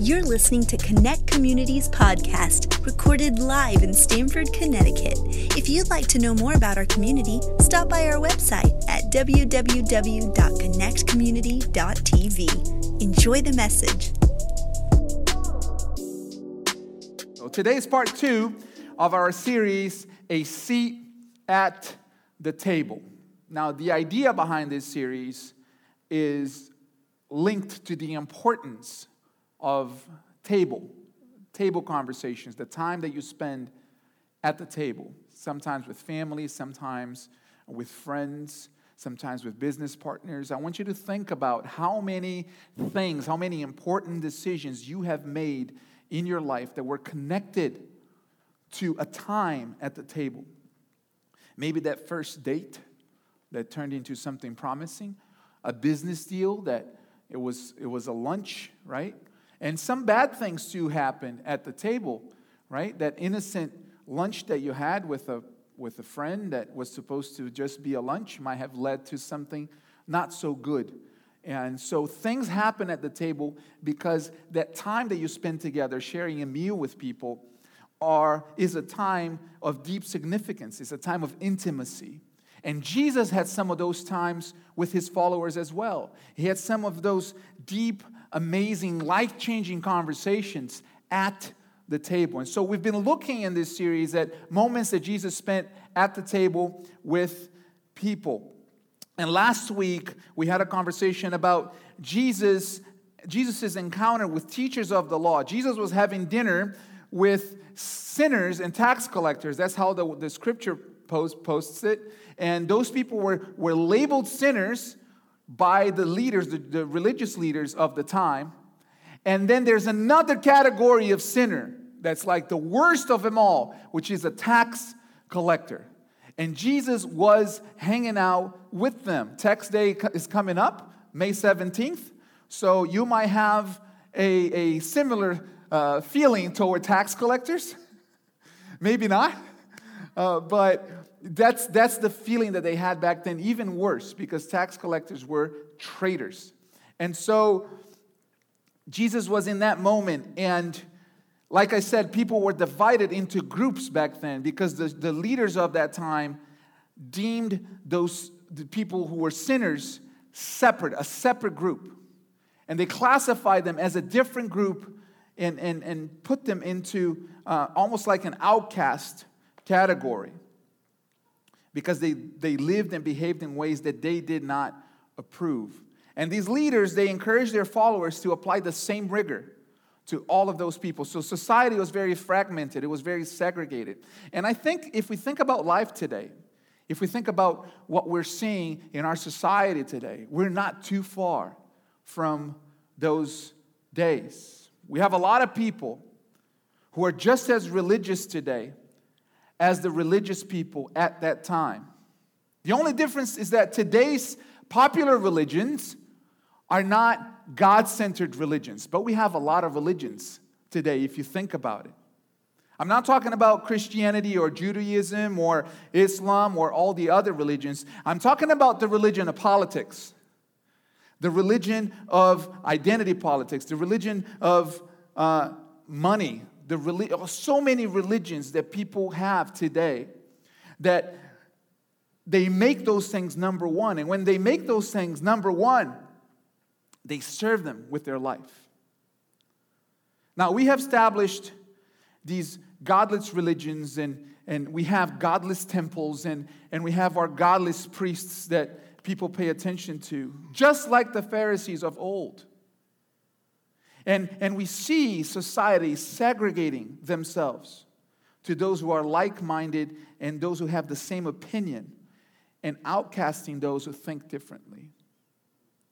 You're listening to Connect Communities podcast, recorded live in Stamford, Connecticut. If you'd like to know more about our community, stop by our website at www.connectcommunity.tv. Enjoy the message. So today is part two of our series, A Seat at the Table. Now, the idea behind this series is linked to the importance of table, table conversations, the time that you spend at the table, sometimes with family, sometimes with friends, sometimes with business partners. I want you to think about how many things, how many important decisions you have made in your life that were connected to a time at the table. Maybe that first date that turned into something promising, a business deal that it was, it was a lunch, right? And some bad things too happened at the table, right? That innocent lunch that you had with a, with a friend that was supposed to just be a lunch might have led to something not so good. And so things happen at the table because that time that you spend together sharing a meal with people are, is a time of deep significance, it's a time of intimacy. And Jesus had some of those times with his followers as well. He had some of those deep, amazing, life changing conversations at the table. And so we've been looking in this series at moments that Jesus spent at the table with people. And last week we had a conversation about Jesus Jesus's encounter with teachers of the law. Jesus was having dinner with sinners and tax collectors. That's how the, the scripture post, posts it. And those people were, were labeled sinners by the leaders, the, the religious leaders of the time. And then there's another category of sinner that's like the worst of them all, which is a tax collector. And Jesus was hanging out with them. Tax day is coming up, May 17th. So you might have a, a similar uh, feeling toward tax collectors. Maybe not. Uh, but that's, that's the feeling that they had back then, even worse, because tax collectors were traitors. And so Jesus was in that moment, and like I said, people were divided into groups back then because the, the leaders of that time deemed those the people who were sinners separate, a separate group. And they classified them as a different group and, and, and put them into uh, almost like an outcast category because they, they lived and behaved in ways that they did not approve. And these leaders, they encouraged their followers to apply the same rigor to all of those people. So society was very fragmented, it was very segregated. And I think if we think about life today, if we think about what we're seeing in our society today, we're not too far from those days. We have a lot of people who are just as religious today as the religious people at that time. The only difference is that today's popular religions are not God centered religions, but we have a lot of religions today if you think about it. I'm not talking about Christianity or Judaism or Islam or all the other religions. I'm talking about the religion of politics, the religion of identity politics, the religion of uh, money, the oh, so many religions that people have today that they make those things number one. And when they make those things number one, they serve them with their life. Now, we have established these godless religions, and, and we have godless temples, and, and we have our godless priests that people pay attention to, just like the Pharisees of old. And, and we see society segregating themselves to those who are like minded and those who have the same opinion and outcasting those who think differently.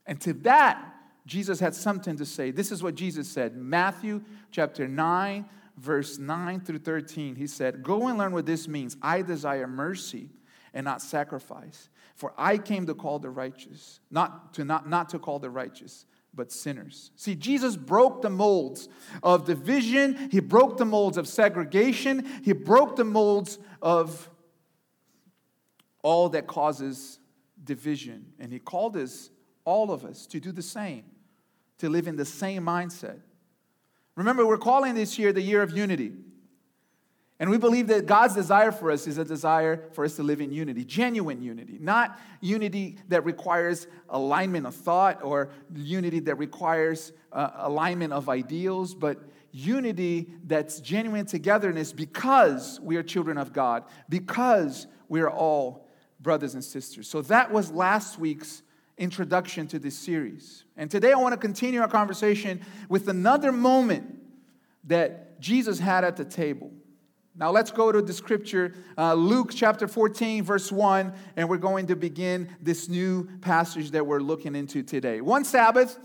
And to that, Jesus had something to say. This is what Jesus said Matthew chapter 9, verse 9 through 13. He said, Go and learn what this means. I desire mercy and not sacrifice. For I came to call the righteous, not to not, not to call the righteous, but sinners. See, Jesus broke the molds of division, he broke the molds of segregation, he broke the molds of all that causes division. And he called us, all of us, to do the same, to live in the same mindset, Remember, we're calling this year the year of unity. And we believe that God's desire for us is a desire for us to live in unity, genuine unity, not unity that requires alignment of thought or unity that requires uh, alignment of ideals, but unity that's genuine togetherness because we are children of God, because we are all brothers and sisters. So that was last week's introduction to this series. And today I want to continue our conversation with another moment that Jesus had at the table. Now let's go to the scripture, uh, Luke chapter 14, verse 1, and we're going to begin this new passage that we're looking into today. One Sabbath,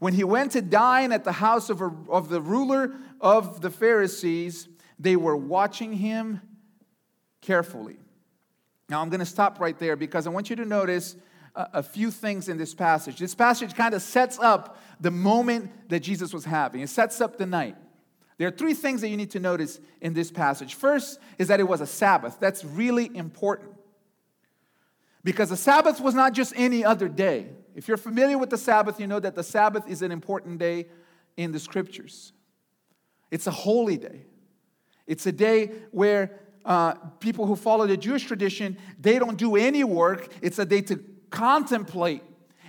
when he went to dine at the house of, a, of the ruler of the Pharisees, they were watching him carefully. Now I'm going to stop right there because I want you to notice a, a few things in this passage. This passage kind of sets up the moment that Jesus was having, it sets up the night. There are three things that you need to notice in this passage. First is that it was a Sabbath. That's really important. Because the Sabbath was not just any other day. If you're familiar with the Sabbath, you know that the Sabbath is an important day in the scriptures. It's a holy day. It's a day where uh, people who follow the Jewish tradition, they don't do any work. It's a day to contemplate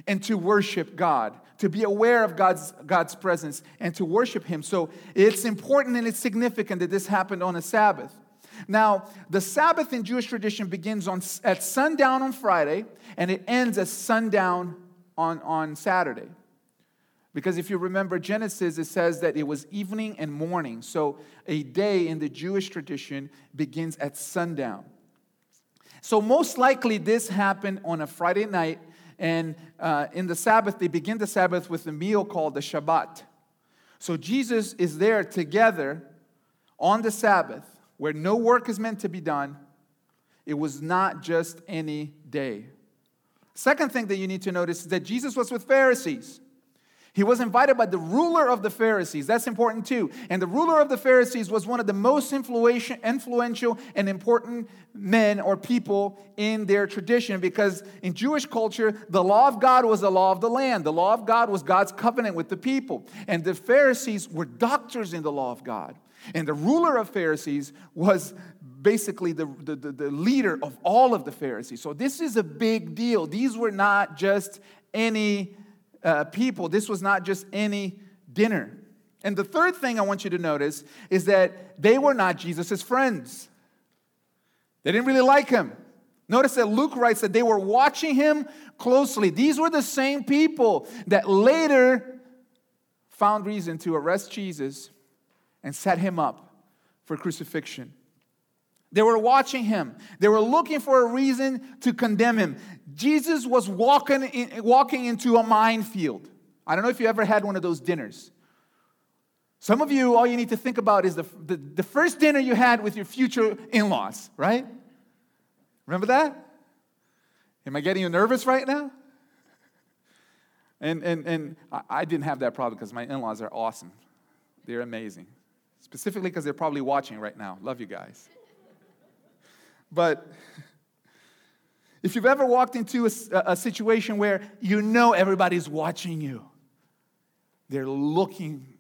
and to worship God to be aware of God's, God's presence and to worship Him. So it's important and it's significant that this happened on a Sabbath. Now, the Sabbath in Jewish tradition begins on, at sundown on Friday and it ends at sundown on, on Saturday. Because if you remember Genesis, it says that it was evening and morning. So a day in the Jewish tradition begins at sundown. So, most likely, this happened on a Friday night and uh, in the Sabbath, they begin the Sabbath with a meal called the Shabbat. So Jesus is there together on the Sabbath where no work is meant to be done. It was not just any day. Second thing that you need to notice is that Jesus was with Pharisees. He was invited by the ruler of the Pharisees. That's important too. And the ruler of the Pharisees was one of the most influential and important men or people in their tradition because in Jewish culture, the law of God was the law of the land. The law of God was God's covenant with the people. And the Pharisees were doctors in the law of God. And the ruler of Pharisees was basically the, the, the, leader of all of the Pharisees. So this is a big deal. These were not just any uh, people. This was not just any dinner. And the third thing I want you to notice is that they were not Jesus' friends. They didn't really like him. Notice that Luke writes that they were watching him closely. These were the same people that later found reason to arrest Jesus and set him up for crucifixion. They were watching him. They were looking for a reason to condemn him. Jesus was walking, in, walking into a minefield. I don't know if you ever had one of those dinners. Some of you, all you need to think about is the, the, the first dinner you had with your future in laws, right? Remember that? Am I getting you nervous right now? And, and, and I didn't have that problem because my in laws are awesome. They're amazing. Specifically because they're probably watching right now. Love you guys. But if you've ever walked into a, a, situation where you know everybody's watching you, they're looking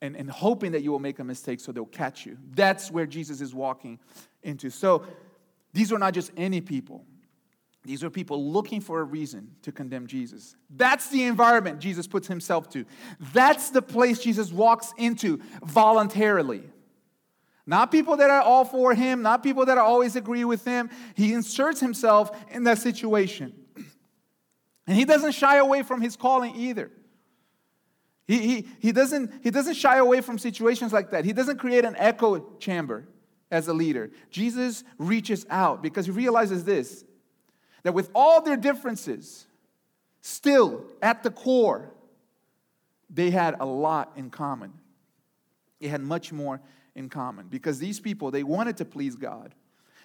and, and hoping that you will make a mistake so they'll catch you. That's where Jesus is walking into. So these are not just any people. These are people looking for a reason to condemn Jesus. That's the environment Jesus puts himself to. That's the place Jesus walks into voluntarily. Not people that are all for him, not people that always agree with him. He inserts himself in that situation. And he doesn't shy away from his calling either. He, he, he, doesn't, he doesn't shy away from situations like that. He doesn't create an echo chamber as a leader. Jesus reaches out because he realizes this that with all their differences, still at the core, they had a lot in common. They had much more in common because these people, they wanted to please God.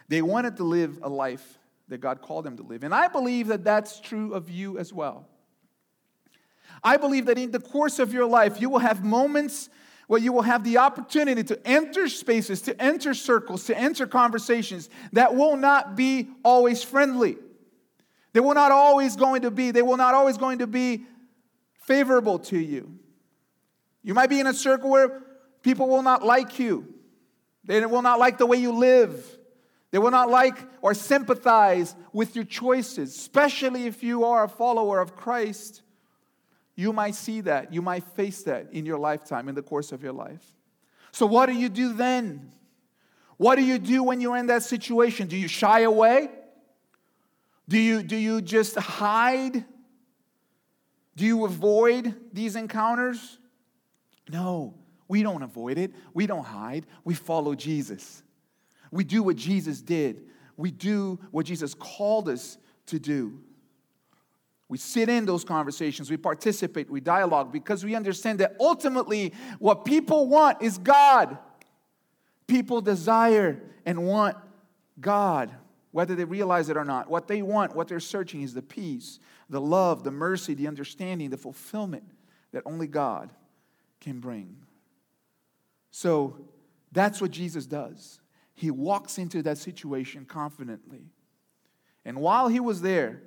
They wanted to live a life that God called them to live. And I believe that that's true of you as well. I believe that in the course of your life, you will have moments where you will have the opportunity to enter spaces, to enter circles, to enter conversations that will not be always friendly. They will not always going to be, they will not always going to be favorable to you. You might be in a circle where People will not like you. They will not like the way you live. They will not like or sympathize with your choices, especially if you are a follower of Christ. You might see that. You might face that in your lifetime, in the course of your life. So, what do you do then? What do you do when you're in that situation? Do you shy away? Do you, do you just hide? Do you avoid these encounters? No, we don't avoid it. We don't hide. We follow Jesus. We do what Jesus did. We do what Jesus called us to do. We sit in those conversations, we participate, we dialogue because we understand that ultimately what people want is God. People desire and want God, whether they realize it or not. What they want, what they're searching is the peace, the love, the mercy, the understanding, the fulfillment that only God can bring. So that's what Jesus does. He walks into that situation confidently. And while he was there,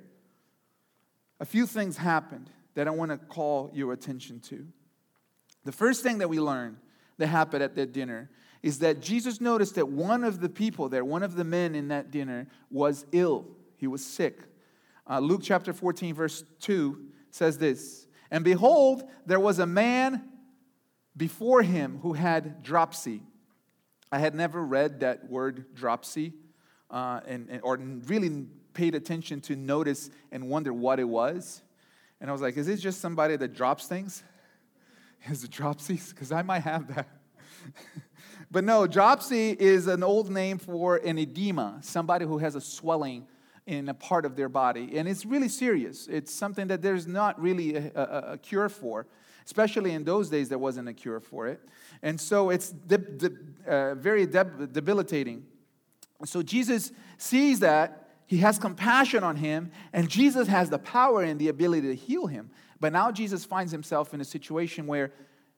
a few things happened that I want to call your attention to. The first thing that we learned that happened at that dinner is that Jesus noticed that one of the people there, one of the men in that dinner, was ill. He was sick. Uh, Luke chapter 14, verse 2 says this And behold, there was a man before him who had dropsy. I had never read that word dropsy uh, and, and, or really paid attention to notice and wonder what it was. And I was like, is it just somebody that drops things? Is it dropsies? Because I might have that. but no, dropsy is an old name for an edema, somebody who has a swelling in a part of their body. And it's really serious. It's something that there's not really a, a, a cure for. Especially in those days, there wasn't a cure for it. And so it's de- de- uh, very de- debilitating. So Jesus sees that, he has compassion on him, and Jesus has the power and the ability to heal him. But now Jesus finds himself in a situation where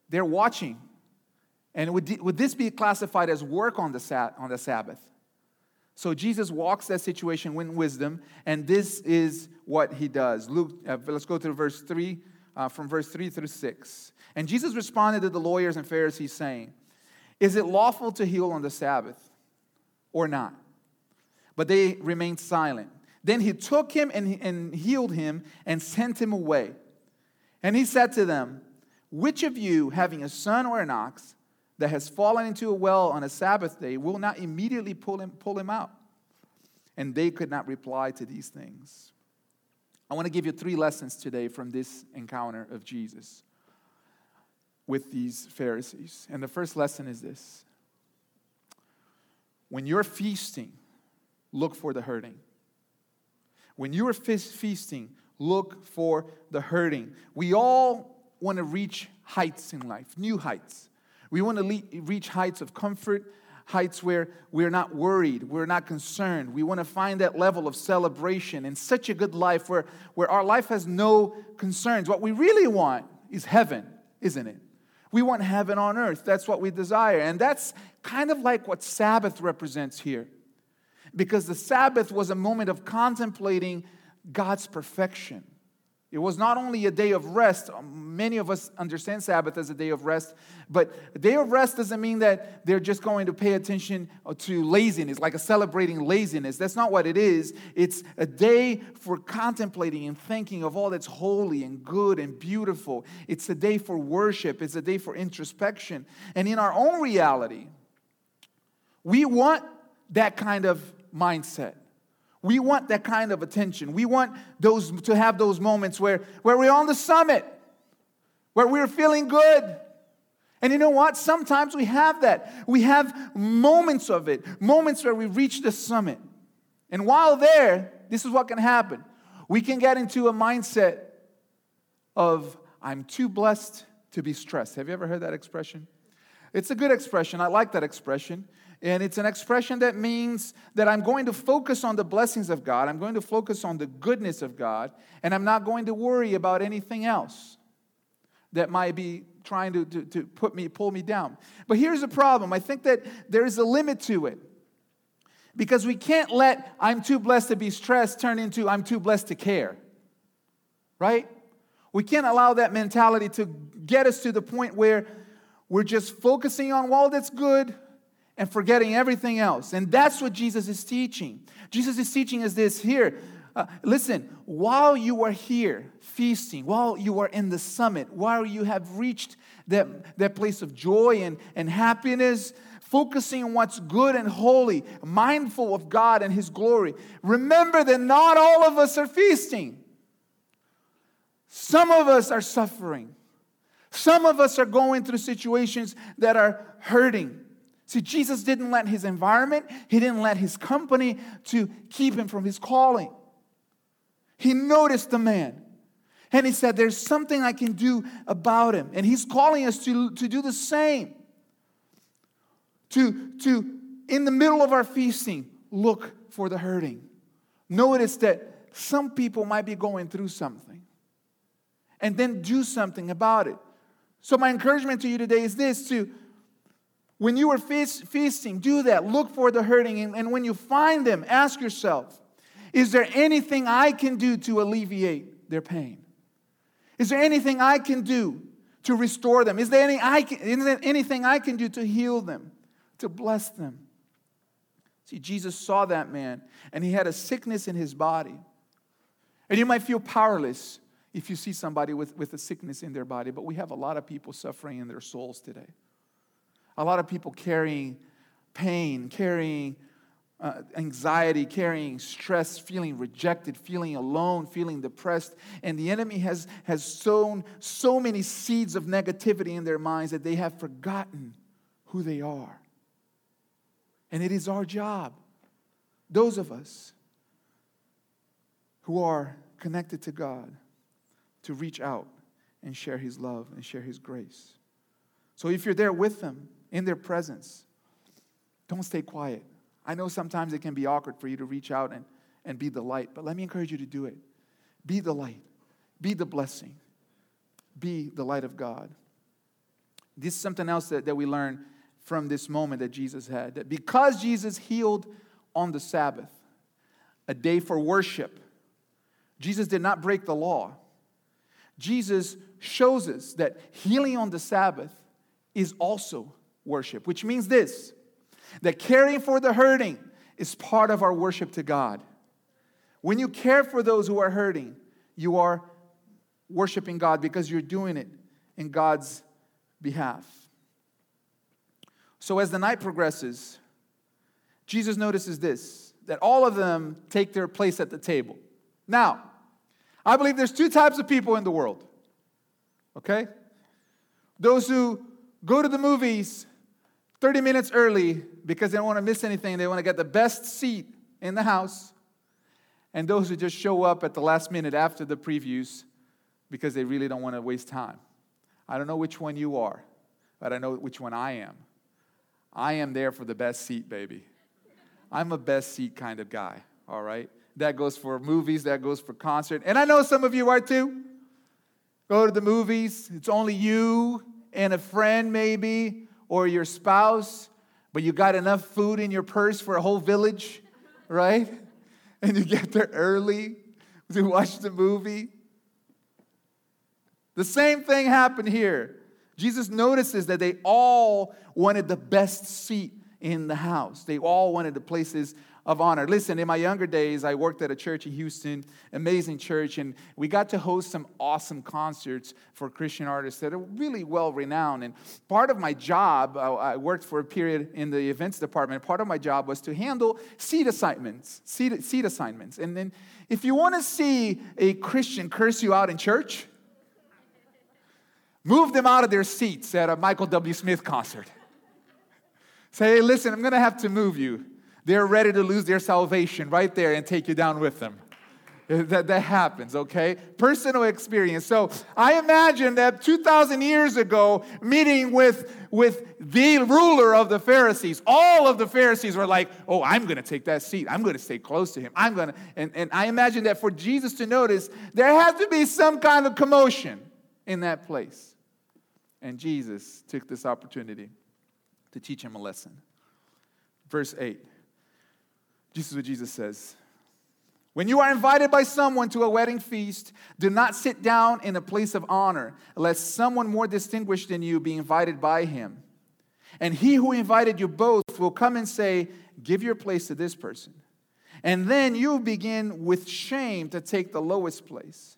they're watching. And would, would this be classified as work on the, sa- on the Sabbath? So Jesus walks that situation with wisdom, and this is what he does. Luke, uh, let's go to verse 3, uh, from verse 3 through 6. And Jesus responded to the lawyers and Pharisees, saying, Is it lawful to heal on the Sabbath or not? But they remained silent. Then he took him and, and healed him and sent him away. And he said to them, Which of you, having a son or an ox that has fallen into a well on a Sabbath day, will not immediately pull him, pull him out? And they could not reply to these things. I want to give you three lessons today from this encounter of Jesus with these Pharisees. And the first lesson is this when you're feasting, look for the hurting. When you're feasting, look for the hurting. We all want to reach heights in life, new heights. We want to le- reach heights of comfort, heights where we're not worried, we're not concerned. We want to find that level of celebration and such a good life where, where our life has no concerns. What we really want is heaven, isn't it? We want heaven on earth. That's what we desire. And that's kind of like what Sabbath represents here. Because the Sabbath was a moment of contemplating God's perfection. It was not only a day of rest. Um, many of us understand Sabbath as a day of rest, but a day of rest doesn't mean that they're just going to pay attention uh, to laziness, like a celebrating laziness. That's not what it is. It's a day for contemplating and thinking of all that's holy and good and beautiful. It's a day for worship, it's a day for introspection. And in our own reality, we want that kind of mindset. We want that kind of attention. We want those to have those moments where, where we're on the summit, where we're feeling good. And you know what? Sometimes we have that. We have moments of it, moments where we reach the summit. And while there, this is what can happen. We can get into a mindset of, I'm too blessed to be stressed. Have you ever heard that expression? It's a good expression. I like that expression. And it's an expression that means that I'm going to focus on the blessings of God, I'm going to focus on the goodness of God, and I'm not going to worry about anything else that might be trying to, to, to put me, pull me down. But here's the problem I think that there is a limit to it. Because we can't let I'm too blessed to be stressed turn into I'm too blessed to care. Right? We can't allow that mentality to get us to the point where we're just focusing on all that's good and forgetting everything else. And that's what Jesus is teaching. Jesus is teaching us this here. Uh, listen, while you are here feasting, while you are in the summit, while you have reached that, that place of joy and, and happiness, focusing on what's good and holy, mindful of God and His glory, remember that not all of us are feasting. Some of us are suffering. Some of us are going through situations that are hurting. See, Jesus didn't let his environment, he didn't let his company to keep him from his calling. He noticed the man. And he said, There's something I can do about him. And he's calling us to, to do the same. To, to, in the middle of our feasting, look for the hurting. Notice that some people might be going through something. And then do something about it. So, my encouragement to you today is this to when you are feasting, do that. Look for the hurting. And, and when you find them, ask yourself Is there anything I can do to alleviate their pain? Is there anything I can do to restore them? Is there, any I can, is there anything I can do to heal them, to bless them? See, Jesus saw that man, and he had a sickness in his body. And you might feel powerless if you see somebody with, with a sickness in their body, but we have a lot of people suffering in their souls today. A lot of people carrying pain, carrying uh, anxiety, carrying stress, feeling rejected, feeling alone, feeling depressed. And the enemy has, has sown so many seeds of negativity in their minds that they have forgotten who they are. And it is our job, those of us who are connected to God, to reach out and share His love and share His grace. So if you're there with them, in their presence, don't stay quiet. I know sometimes it can be awkward for you to reach out and, and be the light, but let me encourage you to do it. Be the light, be the blessing, be the light of God. This is something else that, that we learn from this moment that Jesus had. That because Jesus healed on the Sabbath, a day for worship, Jesus did not break the law. Jesus shows us that healing on the Sabbath is also worship, which means this that caring for the hurting is part of our worship to God. When you care for those who are hurting, you are worshiping God because you're doing it in God's behalf. So, as the night progresses, Jesus notices this that all of them take their place at the table. Now, I believe there's two types of people in the world, okay? Those who go to the movies 30 minutes early because they don't want to miss anything. They want to get the best seat in the house. And those who just show up at the last minute after the previews because they really don't want to waste time. I don't know which one you are, but I know which one I am. I am there for the best seat, baby. I'm a best seat kind of guy, all right? That goes for movies, that goes for concert. And I know some of you are too. Go to the movies, it's only you and a friend maybe, or your spouse, but you got enough food in your purse for a whole village, right? And you get there early to watch the movie. The same thing happened here. Jesus notices that they all wanted the best seat in the house. They all wanted the places of honor. Listen, in my younger days, I worked at a church in Houston, amazing church, and we got to host some awesome concerts for Christian artists that are really well renowned. And part of my job, uh, I worked for a period in the events department. Part of my job was to handle seat assignments, seat, seat assignments. And then if you want to see a Christian curse you out in church, move them out of their seats at a Michael W. Smith concert. Say, hey, listen, I'm going to have to move you. They're ready to lose their salvation right there and take you down with them. That, that happens, okay? Personal experience. So I imagine that 2,000 years ago, meeting with, with the ruler of the Pharisees, all of the Pharisees were like, oh, I'm to take that seat. I'm to stay close to him. I'm to. And, and I imagine that for Jesus to notice, there had to be some kind of commotion in that place. And Jesus took this opportunity to teach him a lesson. Verse 8. This is what Jesus says When you are invited by someone to a wedding feast, do not sit down in a place of honor, lest someone more distinguished than you be invited by him. And he who invited you both will come and say, Give your place to this person. And then you begin with shame to take the lowest place.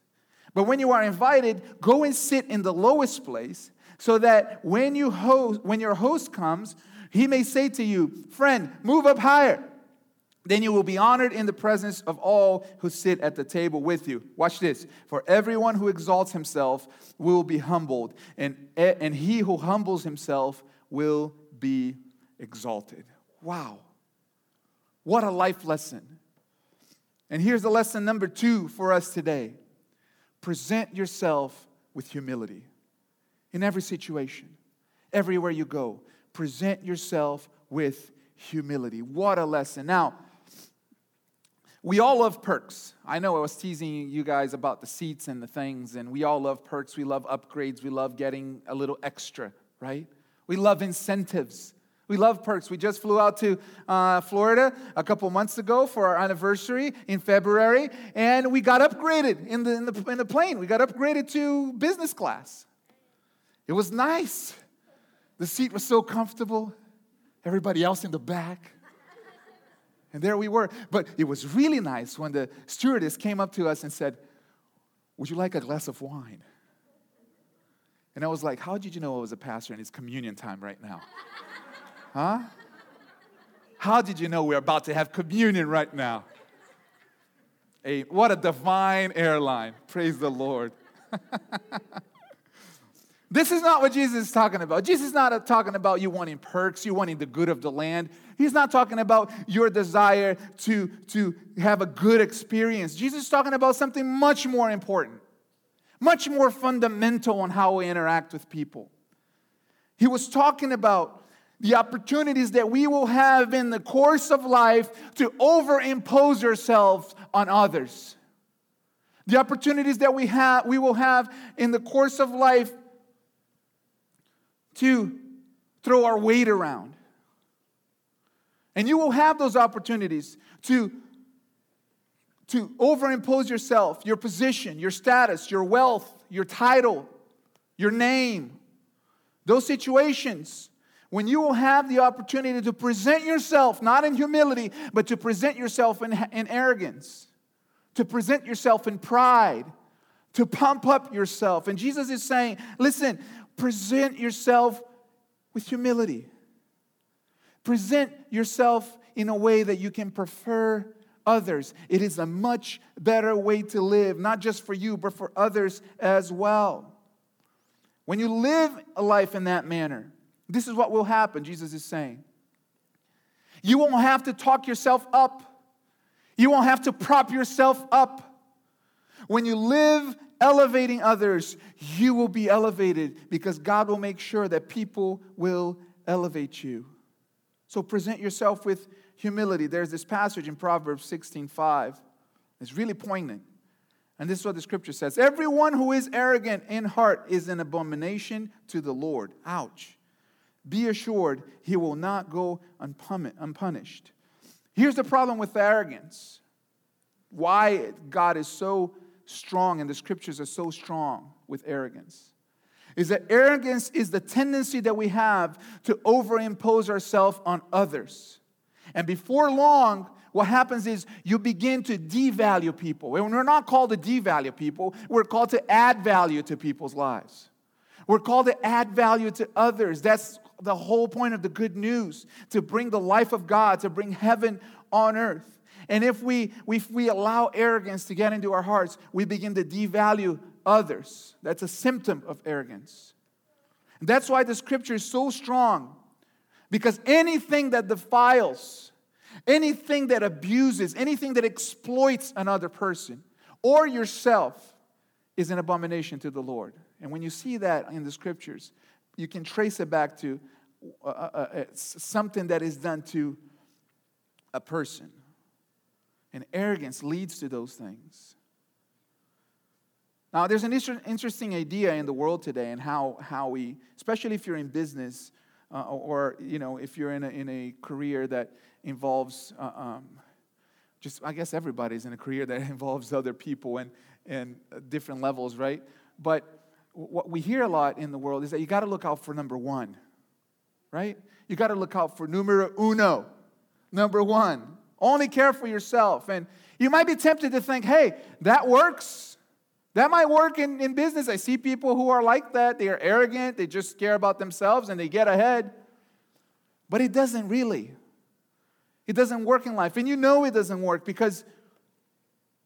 But when you are invited, go and sit in the lowest place so that when, you host, when your host comes, he may say to you, Friend, move up higher. Then you will be honored in the presence of all who sit at the table with you. Watch this. For everyone who exalts himself will be humbled, and, and he who humbles himself will be exalted. Wow. What a life lesson. And here's the lesson number two for us today present yourself with humility in every situation, everywhere you go. Present yourself with humility. What a lesson. Now, we all love perks. I know I was teasing you guys about the seats and the things, and we all love perks. We love upgrades. We love getting a little extra, right? We love incentives. We love perks. We just flew out to uh, Florida a couple months ago for our anniversary in February, and we got upgraded in the, in the, in the plane. We got upgraded to business class. It was nice. The seat was so comfortable, everybody else in the back. And there we were. But it was really nice when the stewardess came up to us and said, Would you like a glass of wine? And I was like, How did you know I was a pastor and it's communion time right now? huh? How did you know we're about to have communion right now? A, what a divine airline. Praise the Lord. This is not what Jesus is talking about. Jesus is not talking about you wanting perks, you wanting the good of the land. He's not talking about your desire to, to have a good experience. Jesus is talking about something much more important, much more fundamental on how we interact with people. He was talking about the opportunities that we will have in the course of life to overimpose ourselves on others. The opportunities that we have we will have in the course of life to throw our weight around. And you will have those opportunities to, to overimpose yourself, your position, your status, your wealth, your title, your name. Those situations when you will have the opportunity to present yourself, not in humility, but to present yourself in, in arrogance, to present yourself in pride, to pump up yourself. And Jesus is saying, listen, present yourself with humility. Present yourself in a way that you can prefer others. It is a much better way to live, not just for you, but for others as well. When you live a life in that manner, this is what will happen, Jesus is saying. You won't have to talk yourself up. You won't have to prop yourself up. When you live elevating others, you will be elevated because God will make sure that people will elevate you. So present yourself with humility. There's this passage in Proverbs 16:5. It's really poignant. And this is what the scripture says Everyone who is arrogant in heart is an abomination to the Lord. Ouch. Be assured he will not go unpunished. Here's the problem with arrogance why God is so strong and the scriptures are so strong with arrogance is that arrogance is the tendency that we have to overimpose ourselves on others. And before long, what happens is you begin to devalue people. And we're not called to devalue people, we're called to add value to people's lives. We're called to add value to others. That's the whole point of the good news to bring the life of God, to bring heaven on earth. And if we, if we allow arrogance to get into our hearts, we begin to devalue others. That's a symptom of arrogance. And that's why the scripture is so strong. Because anything that defiles, anything that abuses, anything that exploits another person or yourself is an abomination to the Lord. And when you see that in the scriptures, you can trace it back to uh, uh, uh something that is done to a person. And arrogance leads to those things. Now, there's an interesting idea in the world today and how, how we, especially if you're in business uh, or, you know, if you're in a, in a career that involves uh, um, just I guess everybody's in a career that involves other people and, and different levels, right? But what we hear a lot in the world is that you got to look out for number one, right? You got to look out for numero uno, number one. Only care for yourself. And you might be tempted to think, hey, that works. That might work in, in business. I see people who are like that. They are arrogant, they just care about themselves and they get ahead. But it doesn't really. It doesn't work in life. And you know it doesn't work because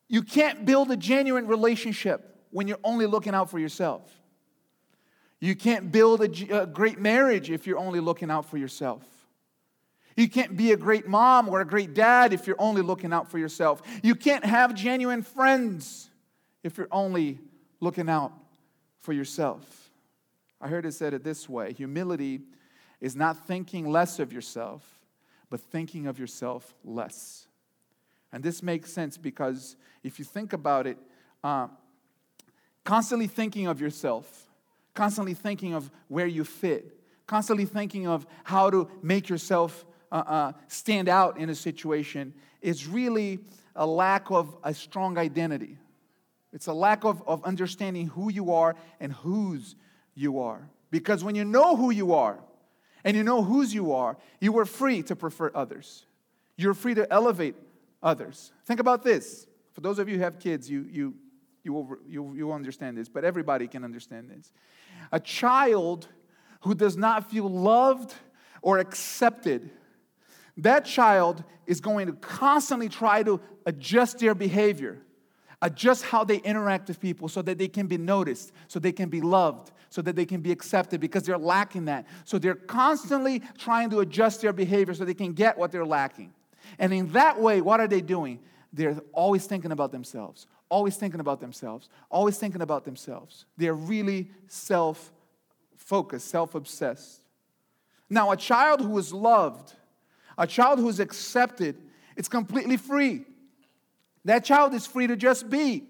you can't build a genuine relationship when you're only looking out for yourself. You can't build a, a, great marriage if you're only looking out for yourself. You can't be a great mom or a great dad if you're only looking out for yourself. You can't have genuine friends if you're only looking out for yourself. I heard it said it this way humility is not thinking less of yourself, but thinking of yourself less. And this makes sense because if you think about it, uh, constantly thinking of yourself, constantly thinking of where you fit, constantly thinking of how to make yourself uh, uh, stand out in a situation is really a lack of a strong identity. It's a lack of, of understanding who you are and whose you are. Because when you know who you are and you know whose you are, you are free to prefer others. You're free to elevate others. Think about this. For those of you who have kids, you, you, you, you, you will understand this, but everybody can understand this. A child who does not feel loved or accepted, that child is going to constantly try to adjust their behavior adjust how they interact with people so that they can be noticed, so they can be loved, so that they can be accepted because they're lacking that. So they're constantly trying to adjust their behavior so they can get what they're lacking. And in that way, what are they doing? They're always thinking about themselves, always thinking about themselves, always thinking about themselves. They're really self focused, self obsessed. Now, a child who is loved, a child who is accepted, it's completely free. That child is free to just be.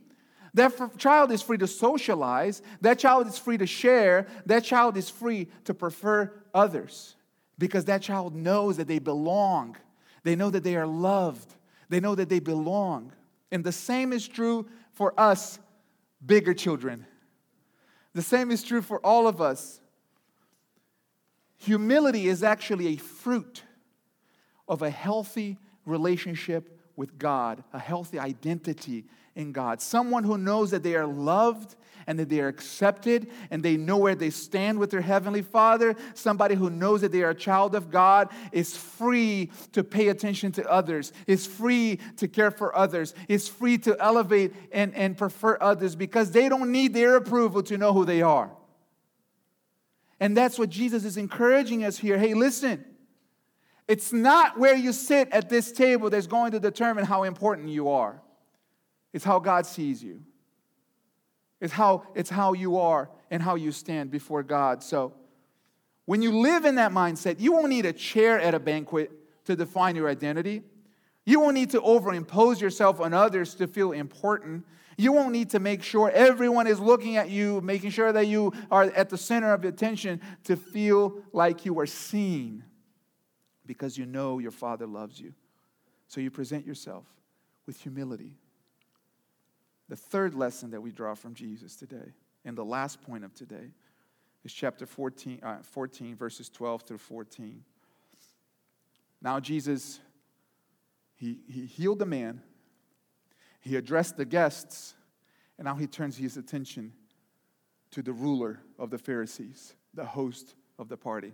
That child is free to socialize. That child is free to share. That child is free to prefer others because that child knows that they belong. They know that they are loved. They know that they belong. And the same is true for us, bigger children. The same is true for all of us. Humility is actually a fruit of a healthy relationship with God, a healthy identity in God. Someone who knows that they are loved and that they are accepted and they know where they stand with their Heavenly Father. Somebody who knows that they are a child of God is free to pay attention to others, is free to care for others, is free to elevate and, and prefer others because they don't need their approval to know who they are. And that's what Jesus is encouraging us here. Hey, listen. It's not where you sit at this table that's going to determine how important you are. It's how God sees you. It's how, it's how you are and how you stand before God. So, when you live in that mindset, you won't need a chair at a banquet to define your identity. You won't need to overimpose yourself on others to feel important. You won't need to make sure everyone is looking at you, making sure that you are at the center of attention to feel like you are seen because you know your Father loves you. So you present yourself with humility. The third lesson that we draw from Jesus today, and the last point of today, is chapter 14, uh, 14 verses 12 through 14. Now, Jesus, he, he healed the man, he addressed the guests, and now he turns his attention to the ruler of the Pharisees, the host of the party.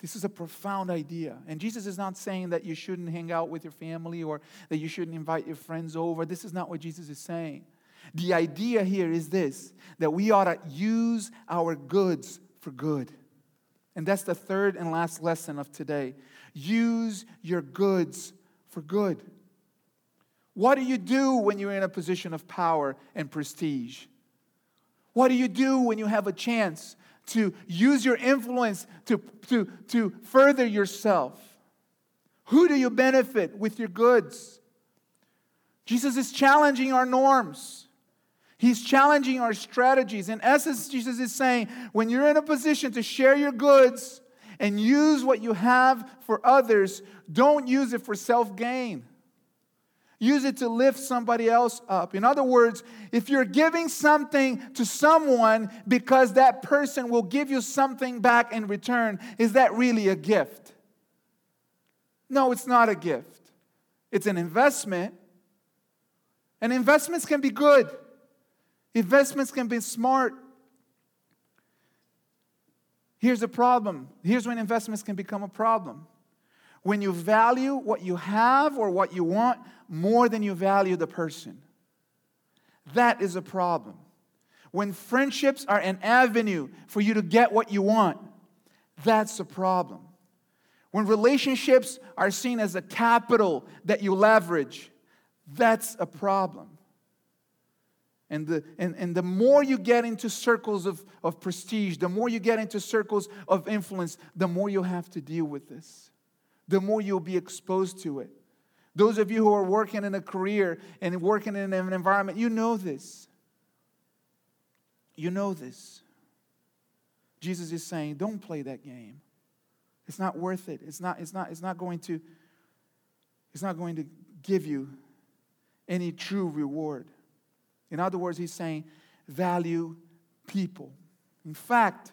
This is a profound idea. And Jesus is not saying that you shouldn't hang out with your family or that you shouldn't invite your friends over. This is not what Jesus is saying. The idea here is this that we ought to use our goods for good. And that's the third and last lesson of today. Use your goods for good. What do you do when you're in a position of power and prestige? What do you do when you have a chance to use your influence to, to, to further yourself? Who do you benefit with your goods? Jesus is challenging our norms. He's challenging our strategies. In essence, Jesus is saying when you're in a position to share your goods and use what you have for others, don't use it for self gain. Use it to lift somebody else up. In other words, if you're giving something to someone because that person will give you something back in return, is that really a gift? No, it's not a gift. It's an investment. And investments can be good, investments can be smart. Here's the problem. Here's when investments can become a problem. When you value what you have or what you want more than you value the person. That is a problem. When friendships are an avenue for you to get what you want, that's a problem. When relationships are seen as a capital that you leverage, that's a problem. And the, and, and the more you get into circles of, of prestige, the more you get into circles of influence, the more you have to deal with this, the more you'll be exposed to it. Those of you who are working in a career and working in an environment, you know this. You know this. Jesus is saying, don't play that game. It's not worth it. It's not, it's not, it's not going to, it's not going to give you any true reward. In other words, he's saying, value people. In fact,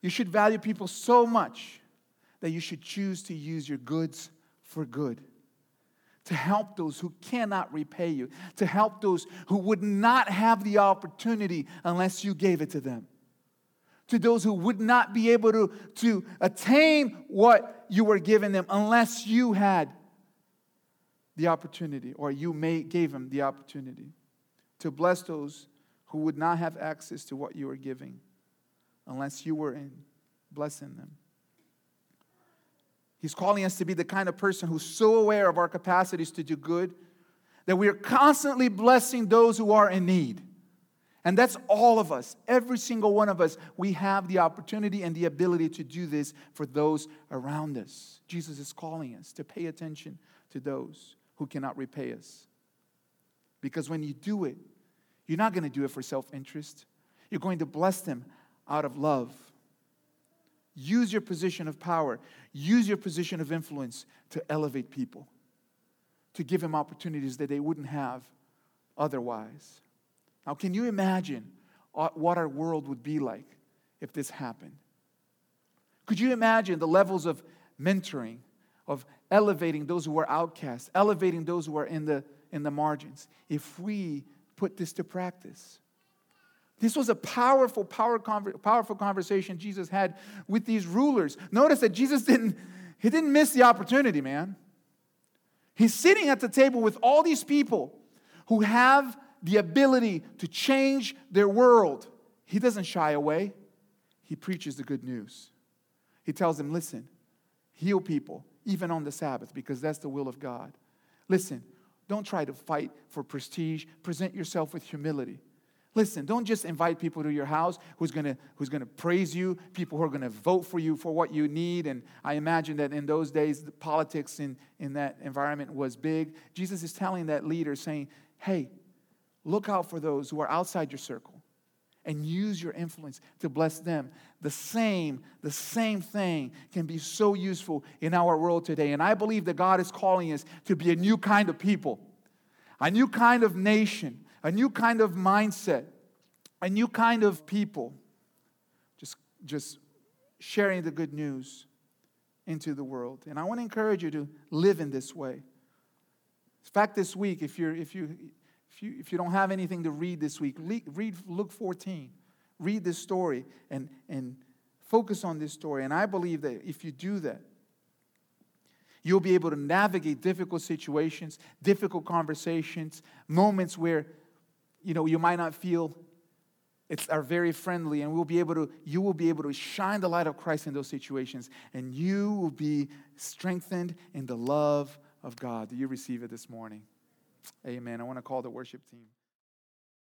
you should value people so much that you should choose to use your goods for good. To help those who cannot repay you, to help those who would not have the opportunity unless you gave it to them, to those who would not be able to, to attain what you were giving them unless you had the opportunity or you may, gave them the opportunity, to bless those who would not have access to what you were giving unless you were in blessing them. He's calling us to be the kind of person who's so aware of our capacities to do good that we are constantly blessing those who are in need. And that's all of us, every single one of us. We have the opportunity and the ability to do this for those around us. Jesus is calling us to pay attention to those who cannot repay us. Because when you do it, you're not going to do it for self interest, you're going to bless them out of love. Use your position of power, use your position of influence to elevate people, to give them opportunities that they wouldn't have otherwise. Now, can you imagine what our world would be like if this happened? Could you imagine the levels of mentoring, of elevating those who are outcasts, elevating those who are in the, in the margins, if we put this to practice? This was a powerful, power, powerful conversation Jesus had with these rulers. Notice that Jesus didn't, he didn't miss the opportunity, man. He's sitting at the table with all these people who have the ability to change their world. He doesn't shy away, he preaches the good news. He tells them, listen, heal people, even on the Sabbath, because that's the will of God. Listen, don't try to fight for prestige, present yourself with humility. Listen, don't just invite people to your house who's gonna, who's gonna praise you, people who are gonna vote for you for what you need. And I imagine that in those days, the politics in, in that environment was big. Jesus is telling that leader, saying, hey, look out for those who are outside your circle and use your influence to bless them. The same, the same thing can be so useful in our world today. And I believe that God is calling us to be a new kind of people, a new kind of nation a new kind of mindset, a new kind of people. Just, just sharing the good news into the world. And I want to encourage you to live in this way. In fact, this week, if, you're, if, you, if, you, if you don't have anything to read this week, read Luke 14. Read this story and, and focus on this story. And I believe that if you do that, you'll be able to navigate difficult situations, difficult conversations, moments where you know, you might not feel it's are very friendly and we'll be able to you will be able to shine the light of Christ in those situations and you will be strengthened in the love of God. Do you receive it this morning? Amen. I want to call the worship team.